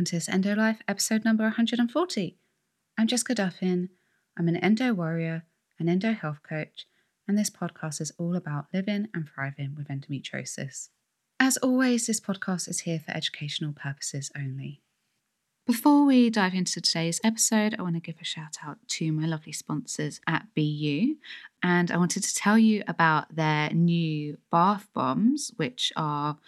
Welcome to this Endo Life episode number 140. I'm Jessica Duffin. I'm an endo warrior, an endo health coach, and this podcast is all about living and thriving with endometriosis. As always, this podcast is here for educational purposes only. Before we dive into today's episode, I want to give a shout out to my lovely sponsors at BU. And I wanted to tell you about their new bath bombs, which are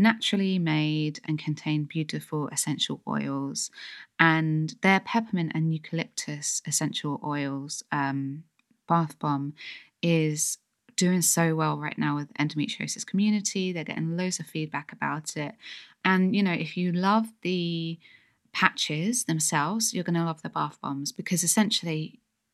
naturally made and contain beautiful essential oils. And their peppermint and eucalyptus essential oils um, bath bomb is doing so well right now with endometriosis community. They're getting loads of feedback about it. And, you know, if you love the patches themselves, you're going to love the bath bombs because essentially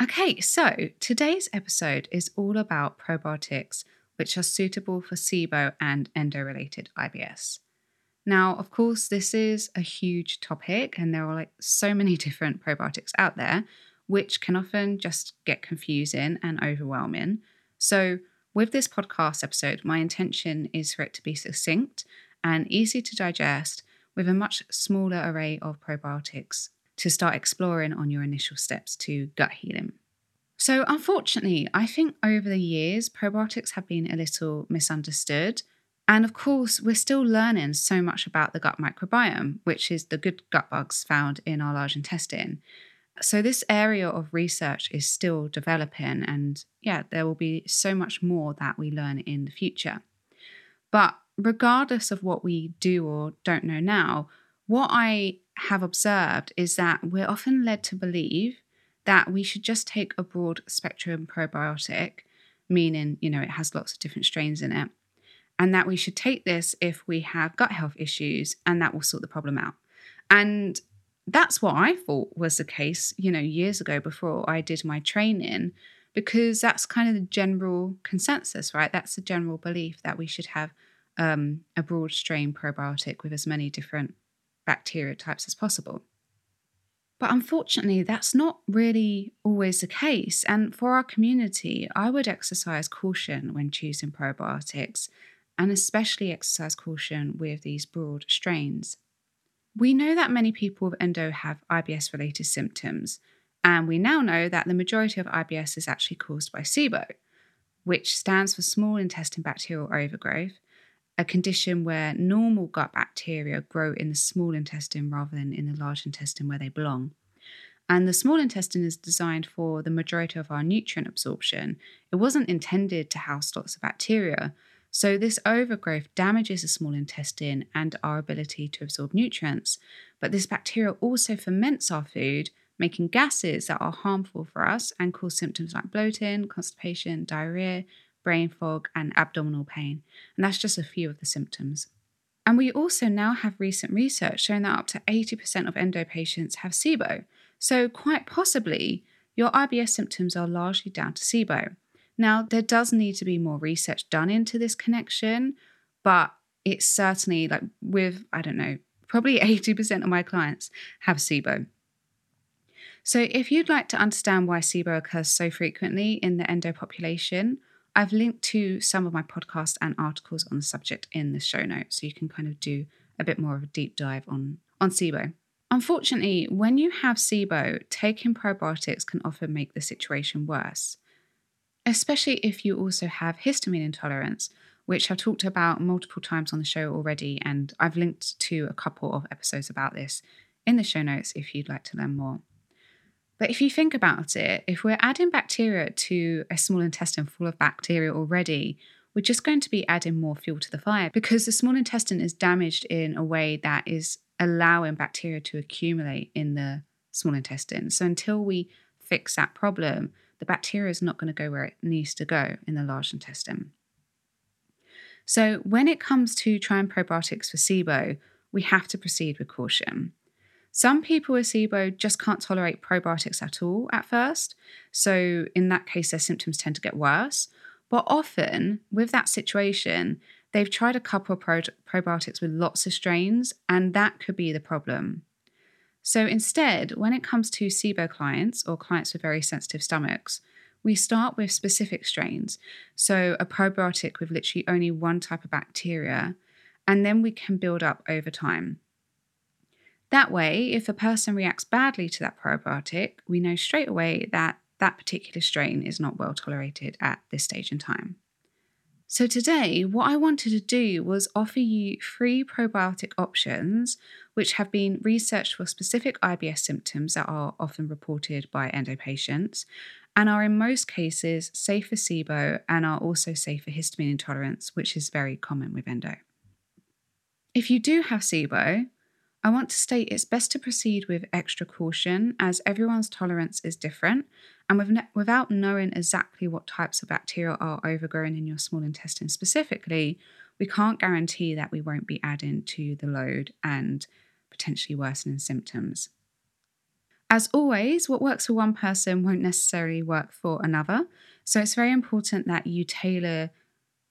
Okay, so today's episode is all about probiotics which are suitable for SIBO and endo related IBS. Now, of course, this is a huge topic, and there are like so many different probiotics out there, which can often just get confusing and overwhelming. So, with this podcast episode, my intention is for it to be succinct and easy to digest with a much smaller array of probiotics to start exploring on your initial steps to gut healing. So, unfortunately, I think over the years, probiotics have been a little misunderstood. And of course, we're still learning so much about the gut microbiome, which is the good gut bugs found in our large intestine. So, this area of research is still developing, and yeah, there will be so much more that we learn in the future. But regardless of what we do or don't know now, what I have observed is that we're often led to believe that we should just take a broad spectrum probiotic, meaning, you know, it has lots of different strains in it, and that we should take this if we have gut health issues and that will sort the problem out. And that's what I thought was the case, you know, years ago before I did my training, because that's kind of the general consensus, right? That's the general belief that we should have um, a broad strain probiotic with as many different bacteria types as possible. But unfortunately, that's not really always the case. And for our community, I would exercise caution when choosing probiotics, and especially exercise caution with these broad strains. We know that many people with endo have IBS related symptoms, and we now know that the majority of IBS is actually caused by SIBO, which stands for small intestine bacterial overgrowth, a condition where normal gut bacteria grow in the small intestine rather than in the large intestine where they belong. And the small intestine is designed for the majority of our nutrient absorption. It wasn't intended to house lots of bacteria, so, this overgrowth damages the small intestine and our ability to absorb nutrients. But this bacteria also ferments our food, making gases that are harmful for us and cause symptoms like bloating, constipation, diarrhea, brain fog, and abdominal pain. And that's just a few of the symptoms. And we also now have recent research showing that up to 80% of endo patients have SIBO. So, quite possibly, your IBS symptoms are largely down to SIBO. Now, there does need to be more research done into this connection, but it's certainly like with, I don't know, probably 80% of my clients have SIBO. So, if you'd like to understand why SIBO occurs so frequently in the endo population, I've linked to some of my podcasts and articles on the subject in the show notes, so you can kind of do a bit more of a deep dive on, on SIBO. Unfortunately, when you have SIBO, taking probiotics can often make the situation worse especially if you also have histamine intolerance, which I've talked about multiple times on the show already, and I've linked to a couple of episodes about this in the show notes if you'd like to learn more. But if you think about it, if we're adding bacteria to a small intestine full of bacteria already, we're just going to be adding more fuel to the fire because the small intestine is damaged in a way that is allowing bacteria to accumulate in the small intestine. So until we fix that problem, the bacteria is not going to go where it needs to go in the large intestine. So when it comes to trying probiotics for SIBO, we have to proceed with caution. Some people with SIBO just can't tolerate probiotics at all at first. So, in that case, their symptoms tend to get worse. But often, with that situation, they've tried a couple of pro- probiotics with lots of strains, and that could be the problem. So, instead, when it comes to SIBO clients or clients with very sensitive stomachs, we start with specific strains. So, a probiotic with literally only one type of bacteria, and then we can build up over time. That way, if a person reacts badly to that probiotic, we know straight away that that particular strain is not well tolerated at this stage in time. So, today, what I wanted to do was offer you three probiotic options which have been researched for specific IBS symptoms that are often reported by endo patients and are in most cases safe for SIBO and are also safe for histamine intolerance, which is very common with endo. If you do have SIBO, I want to state it's best to proceed with extra caution as everyone's tolerance is different, and with ne- without knowing exactly what types of bacteria are overgrown in your small intestine specifically, we can't guarantee that we won't be adding to the load and potentially worsening symptoms. As always, what works for one person won't necessarily work for another, so it's very important that you tailor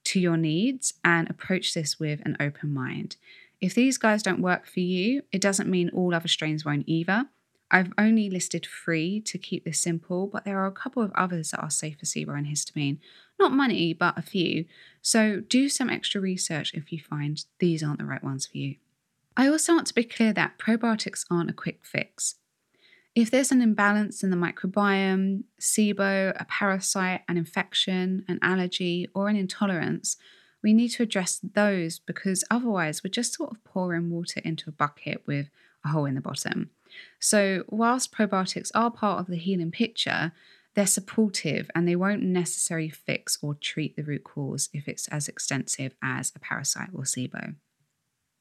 to your needs and approach this with an open mind. If these guys don't work for you, it doesn't mean all other strains won't either. I've only listed three to keep this simple, but there are a couple of others that are safe for SIBO and histamine. Not many, but a few. So do some extra research if you find these aren't the right ones for you. I also want to be clear that probiotics aren't a quick fix. If there's an imbalance in the microbiome, SIBO, a parasite, an infection, an allergy, or an intolerance, we need to address those because otherwise we're just sort of pouring water into a bucket with a hole in the bottom. So, whilst probiotics are part of the healing picture, they're supportive and they won't necessarily fix or treat the root cause if it's as extensive as a parasite or SIBO.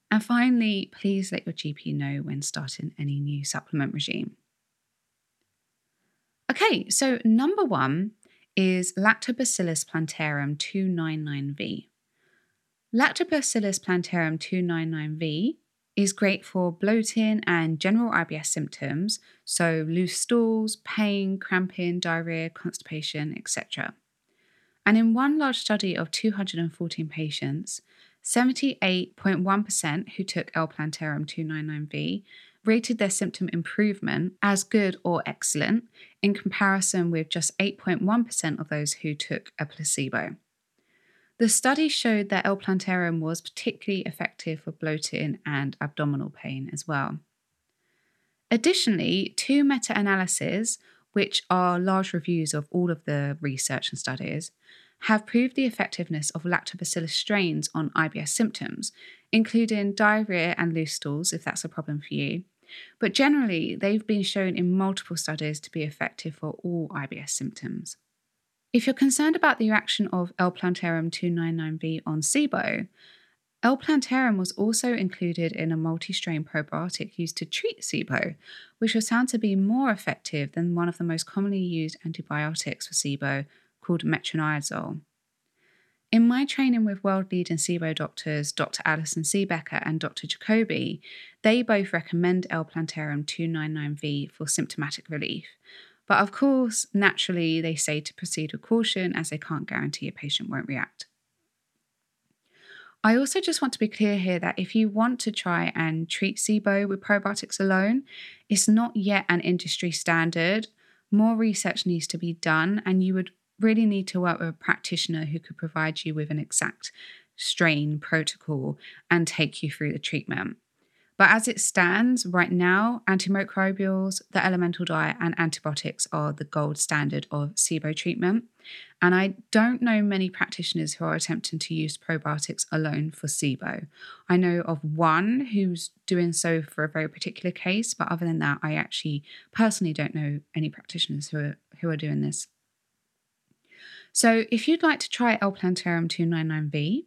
And finally, please let your GP know when starting any new supplement regime. Okay, so number one is Lactobacillus plantarum 299V. Lactobacillus plantarum 299V is great for bloating and general IBS symptoms, so loose stools, pain, cramping, diarrhea, constipation, etc. And in one large study of 214 patients, 78.1% who took L plantarum 299V rated their symptom improvement as good or excellent in comparison with just 8.1% of those who took a placebo. The study showed that L-Plantarum was particularly effective for bloating and abdominal pain as well. Additionally, two meta analyses, which are large reviews of all of the research and studies, have proved the effectiveness of lactobacillus strains on IBS symptoms, including diarrhea and loose stools, if that's a problem for you. But generally, they've been shown in multiple studies to be effective for all IBS symptoms. If you're concerned about the action of L. plantarum 299V on SIBO, L. plantarum was also included in a multi strain probiotic used to treat SIBO, which was found to be more effective than one of the most commonly used antibiotics for SIBO called metronidazole. In my training with world leading SIBO doctors, Dr. Alison Siebecker and Dr. Jacobi, they both recommend L. plantarum 299V for symptomatic relief, but of course, naturally, they say to proceed with caution as they can't guarantee a patient won't react. I also just want to be clear here that if you want to try and treat SIBO with probiotics alone, it's not yet an industry standard. More research needs to be done, and you would really need to work with a practitioner who could provide you with an exact strain protocol and take you through the treatment. But as it stands right now, antimicrobials, the elemental diet, and antibiotics are the gold standard of SIBO treatment. And I don't know many practitioners who are attempting to use probiotics alone for SIBO. I know of one who's doing so for a very particular case, but other than that, I actually personally don't know any practitioners who are, who are doing this. So if you'd like to try L-Plantarum 299V,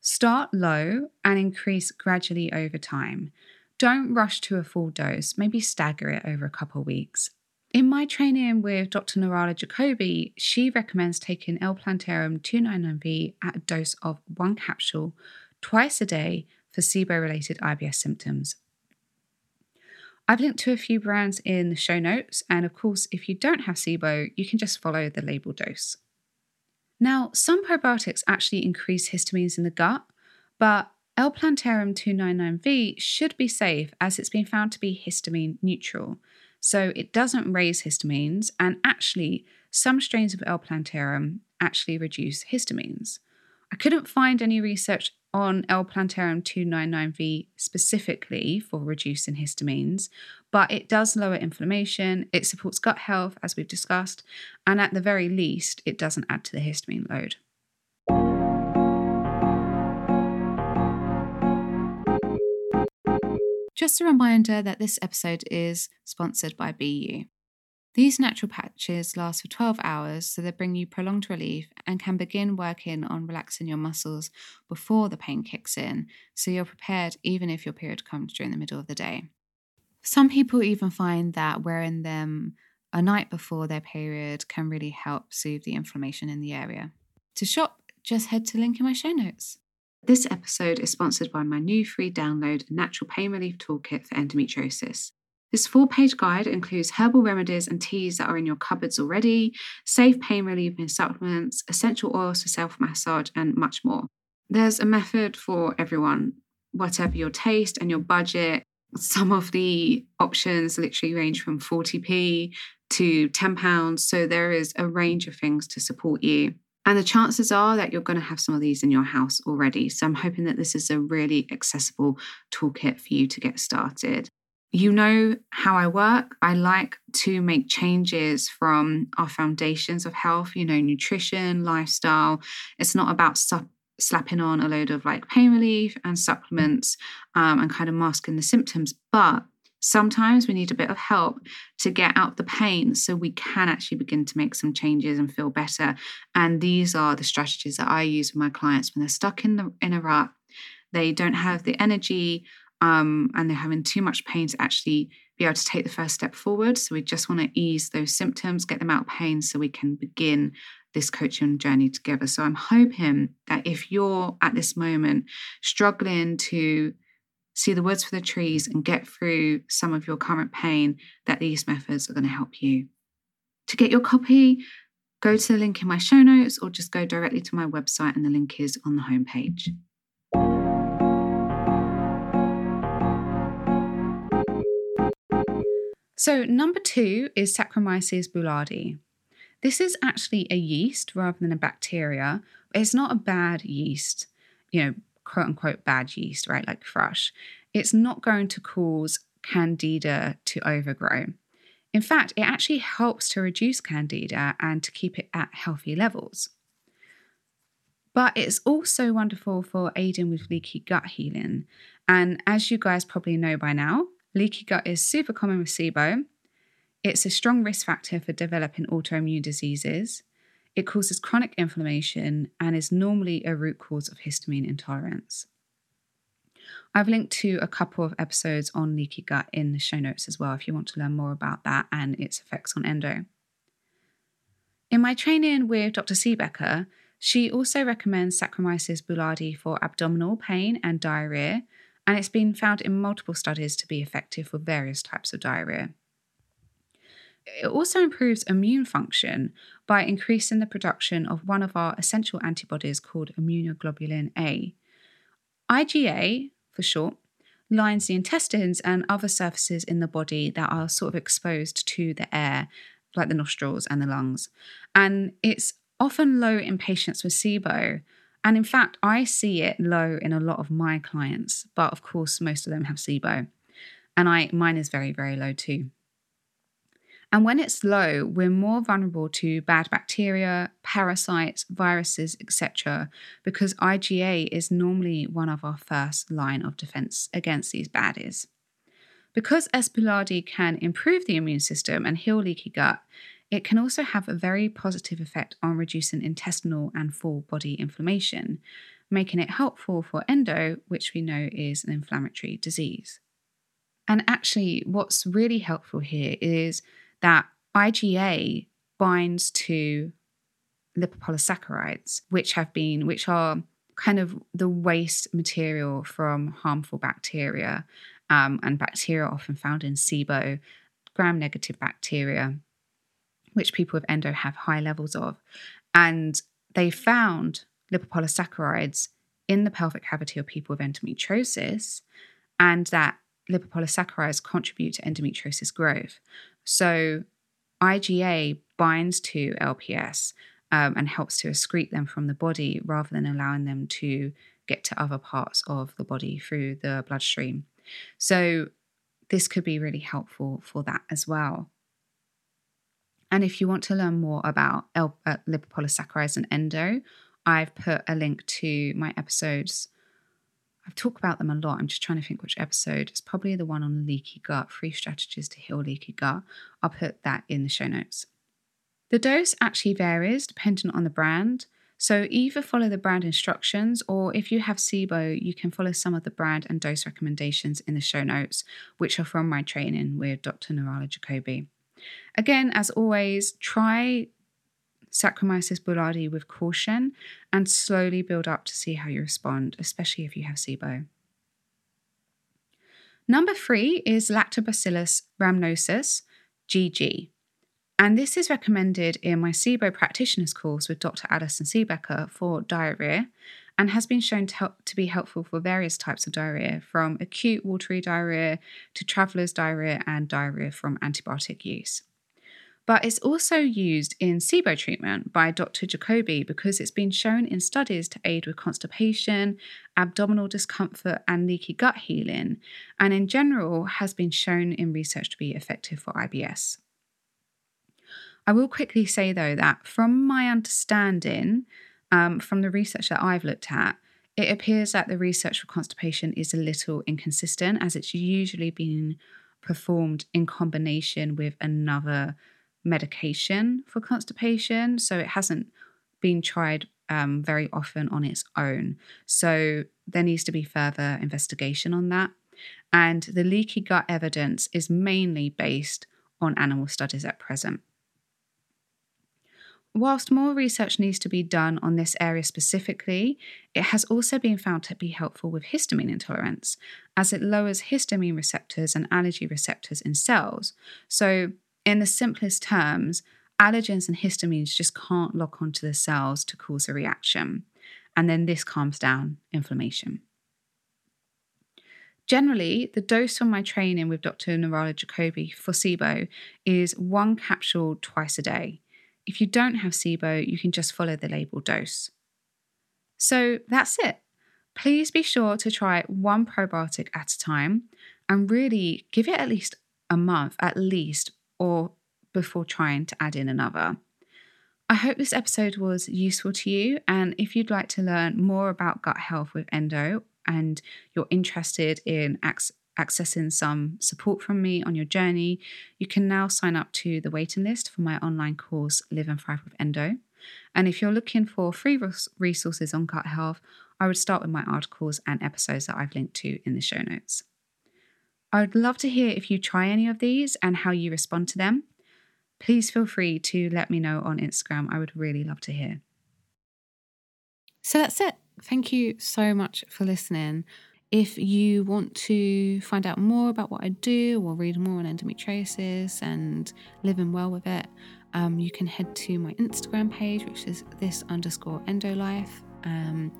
start low and increase gradually over time. Don't rush to a full dose, maybe stagger it over a couple weeks. In my training with Dr. Nirala Jacobi, she recommends taking L-Plantarum 299V at a dose of one capsule twice a day for SIBO related IBS symptoms. I've linked to a few brands in the show notes, and of course, if you don't have SIBO, you can just follow the label dose. Now, some probiotics actually increase histamines in the gut, but L-Plantarum 299V should be safe as it's been found to be histamine neutral. So it doesn't raise histamines, and actually, some strains of L-Plantarum actually reduce histamines. I couldn't find any research on L-Plantarum 299V specifically for reducing histamines, but it does lower inflammation, it supports gut health, as we've discussed, and at the very least, it doesn't add to the histamine load. Just a reminder that this episode is sponsored by BU. These natural patches last for 12 hours, so they bring you prolonged relief and can begin working on relaxing your muscles before the pain kicks in, so you're prepared even if your period comes during the middle of the day. Some people even find that wearing them a night before their period can really help soothe the inflammation in the area. To shop, just head to the link in my show notes. This episode is sponsored by my new free download Natural Pain Relief Toolkit for Endometriosis. This four page guide includes herbal remedies and teas that are in your cupboards already, safe pain relieving supplements, essential oils for self massage, and much more. There's a method for everyone, whatever your taste and your budget. Some of the options literally range from 40p to £10. So there is a range of things to support you. And the chances are that you're going to have some of these in your house already. So I'm hoping that this is a really accessible toolkit for you to get started. You know how I work. I like to make changes from our foundations of health, you know, nutrition, lifestyle. It's not about su- slapping on a load of like pain relief and supplements um, and kind of masking the symptoms, but Sometimes we need a bit of help to get out the pain so we can actually begin to make some changes and feel better. And these are the strategies that I use with my clients when they're stuck in the in a rut, they don't have the energy um, and they're having too much pain to actually be able to take the first step forward. So we just want to ease those symptoms, get them out of pain so we can begin this coaching journey together. So I'm hoping that if you're at this moment struggling to see the woods for the trees, and get through some of your current pain, that these methods are going to help you. To get your copy, go to the link in my show notes or just go directly to my website, and the link is on the homepage. So, number two is Saccharomyces boulardii. This is actually a yeast rather than a bacteria. It's not a bad yeast. You know, quote unquote bad yeast, right? Like thrush, it's not going to cause candida to overgrow. In fact, it actually helps to reduce candida and to keep it at healthy levels. But it's also wonderful for aiding with leaky gut healing. And as you guys probably know by now, leaky gut is super common with SIBO. It's a strong risk factor for developing autoimmune diseases. It causes chronic inflammation and is normally a root cause of histamine intolerance. I've linked to a couple of episodes on leaky gut in the show notes as well if you want to learn more about that and its effects on endo. In my training with Dr. Siebecker, she also recommends Saccharomyces boulardii for abdominal pain and diarrhea, and it's been found in multiple studies to be effective for various types of diarrhea. It also improves immune function by increasing the production of one of our essential antibodies called immunoglobulin A. IgA, for short, lines the intestines and other surfaces in the body that are sort of exposed to the air, like the nostrils and the lungs. And it's often low in patients with SIBO. And in fact, I see it low in a lot of my clients, but of course, most of them have SIBO. And I mine is very, very low too. And when it's low, we're more vulnerable to bad bacteria, parasites, viruses, etc., because IgA is normally one of our first line of defense against these baddies. Because boulardii can improve the immune system and heal leaky gut, it can also have a very positive effect on reducing intestinal and full body inflammation, making it helpful for endo, which we know is an inflammatory disease. And actually, what's really helpful here is that IgA binds to lipopolysaccharides, which have been, which are kind of the waste material from harmful bacteria. Um, and bacteria often found in SIBO, gram negative bacteria, which people with endo have high levels of. And they found lipopolysaccharides in the pelvic cavity of people with endometriosis, and that lipopolysaccharides contribute to endometriosis growth. So IgA binds to LPS um, and helps to excrete them from the body rather than allowing them to get to other parts of the body through the bloodstream. So this could be really helpful for that as well. And if you want to learn more about L- uh, lipopolysaccharides and endo, I've put a link to my episodes I've talked about them a lot. I'm just trying to think which episode. It's probably the one on leaky gut, three strategies to heal leaky gut. I'll put that in the show notes. The dose actually varies depending on the brand. So either follow the brand instructions, or if you have SIBO, you can follow some of the brand and dose recommendations in the show notes, which are from my training with Dr. Nirala Jacobi. Again, as always, try Saccharomyces boulardii with caution and slowly build up to see how you respond, especially if you have SIBO. Number three is Lactobacillus rhamnosus, GG. And this is recommended in my SIBO practitioner's course with Dr. Alison Siebecker for diarrhea and has been shown to, help, to be helpful for various types of diarrhea, from acute watery diarrhea to traveler's diarrhea and diarrhea from antibiotic use but it's also used in SIBO treatment by Dr. Jacobi because it's been shown in studies to aid with constipation, abdominal discomfort, and leaky gut healing, and in general has been shown in research to be effective for IBS. I will quickly say though that from my understanding, um, from the research that I've looked at, it appears that the research for constipation is a little inconsistent as it's usually been performed in combination with another medication for constipation. So it hasn't been tried um, very often on its own. So there needs to be further investigation on that. And the leaky gut evidence is mainly based on animal studies at present. Whilst more research needs to be done on this area specifically, it has also been found to be helpful with histamine intolerance, as it lowers histamine receptors and allergy receptors in cells. So, in the simplest terms, allergens and histamines just can't lock onto the cells to cause a reaction. And then this calms down inflammation. Generally, the dose from my training with Dr. Nirala Jacobi for SIBO is one capsule twice a day. If you don't have SIBO, you can just follow the label dose. So that's it. Please be sure to try one probiotic at a time and really give it at least a month, at least, or before trying to add in another. I hope this episode was useful to you. And if you'd like to learn more about gut health with endo and you're interested in accessing some support from me on your journey, you can now sign up to the waiting list for my online course, Live and Thrive with Endo. And if you're looking for free resources on gut health, I would start with my articles and episodes that I've linked to in the show notes. I would love to hear if you try any of these and how you respond to them. Please feel free to let me know on Instagram. I would really love to hear. So that's it. Thank you so much for listening. If you want to find out more about what I do or read more on endometriosis and living well with it, um, you can head to my Instagram page, which is this underscore endolife. Um,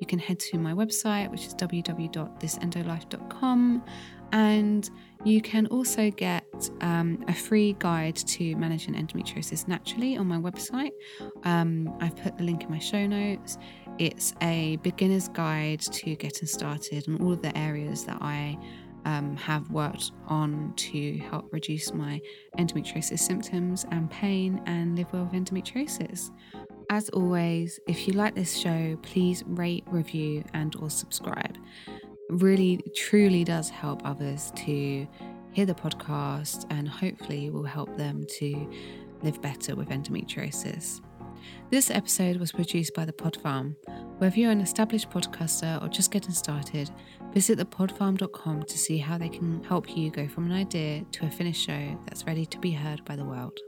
you can head to my website, which is www.thisendolife.com. And you can also get um, a free guide to managing endometriosis naturally on my website. Um, I've put the link in my show notes. It's a beginner's guide to getting started and all of the areas that I um, have worked on to help reduce my endometriosis symptoms and pain and live well with endometriosis. As always, if you like this show, please rate, review, and or subscribe. Really, truly does help others to hear the podcast and hopefully will help them to live better with endometriosis. This episode was produced by The Pod Farm. Whether you're an established podcaster or just getting started, visit thepodfarm.com to see how they can help you go from an idea to a finished show that's ready to be heard by the world.